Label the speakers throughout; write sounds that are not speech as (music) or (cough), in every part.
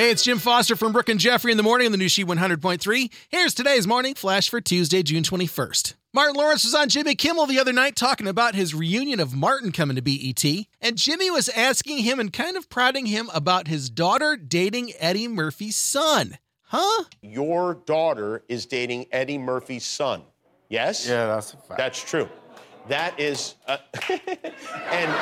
Speaker 1: Hey, it's Jim Foster from Brooke and Jeffrey in the morning on the new She 100.3. Here's today's morning flash for Tuesday, June 21st. Martin Lawrence was on Jimmy Kimmel the other night talking about his reunion of Martin coming to BET, and Jimmy was asking him and kind of prodding him about his daughter dating Eddie Murphy's son. Huh?
Speaker 2: Your daughter is dating Eddie Murphy's son. Yes?
Speaker 3: Yeah, that's a fact.
Speaker 2: That's true. That is, uh, (laughs) and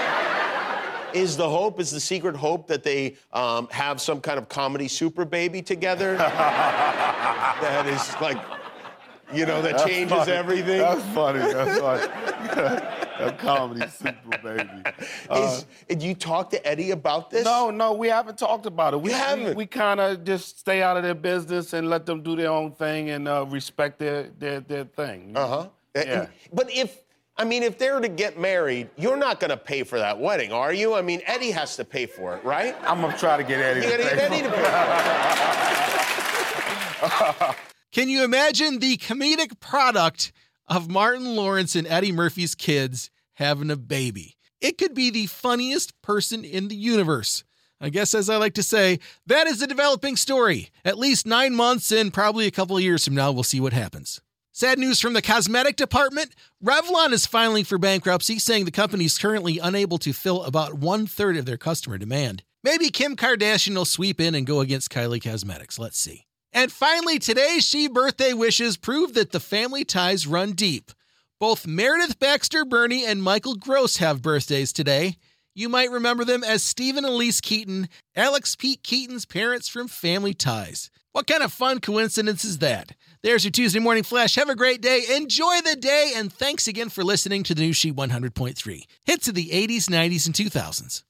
Speaker 2: is the hope, is the secret hope that they um, have some kind of comedy super baby together? (laughs) that is like, you know, that
Speaker 3: That's
Speaker 2: changes
Speaker 3: funny.
Speaker 2: everything.
Speaker 3: That's funny. That's funny. (laughs) a comedy super baby. Uh,
Speaker 2: is, did you talk to Eddie about this?
Speaker 3: no, no, we haven't talked about it. We
Speaker 2: You haven't?
Speaker 3: We, we kind of just stay out of their business and let them do their own thing and uh, respect their their their thing.
Speaker 2: Uh huh.
Speaker 3: Yeah.
Speaker 2: But if, I mean, if they're to get married, you're not going to pay for that wedding, are you? I mean, Eddie has to pay for it, right?
Speaker 3: I'm gonna try to get Eddie.
Speaker 2: You
Speaker 3: to pay
Speaker 2: get Eddie to pay for it. (laughs)
Speaker 1: Can you imagine the comedic product of Martin Lawrence and Eddie Murphy's kids having a baby? It could be the funniest person in the universe. I guess, as I like to say, that is a developing story. At least nine months and probably a couple of years from now, we'll see what happens. Sad news from the cosmetic department. Revlon is filing for bankruptcy, saying the company is currently unable to fill about one third of their customer demand. Maybe Kim Kardashian will sweep in and go against Kylie Cosmetics. Let's see. And finally, today's She birthday wishes prove that the family ties run deep. Both Meredith Baxter Birney and Michael Gross have birthdays today. You might remember them as Stephen and Elise Keaton, Alex P. Keaton's parents from Family Ties. What kind of fun coincidence is that? There's your Tuesday morning flash. Have a great day. Enjoy the day. And thanks again for listening to the new She 100.3. Hits of the 80s, 90s, and 2000s.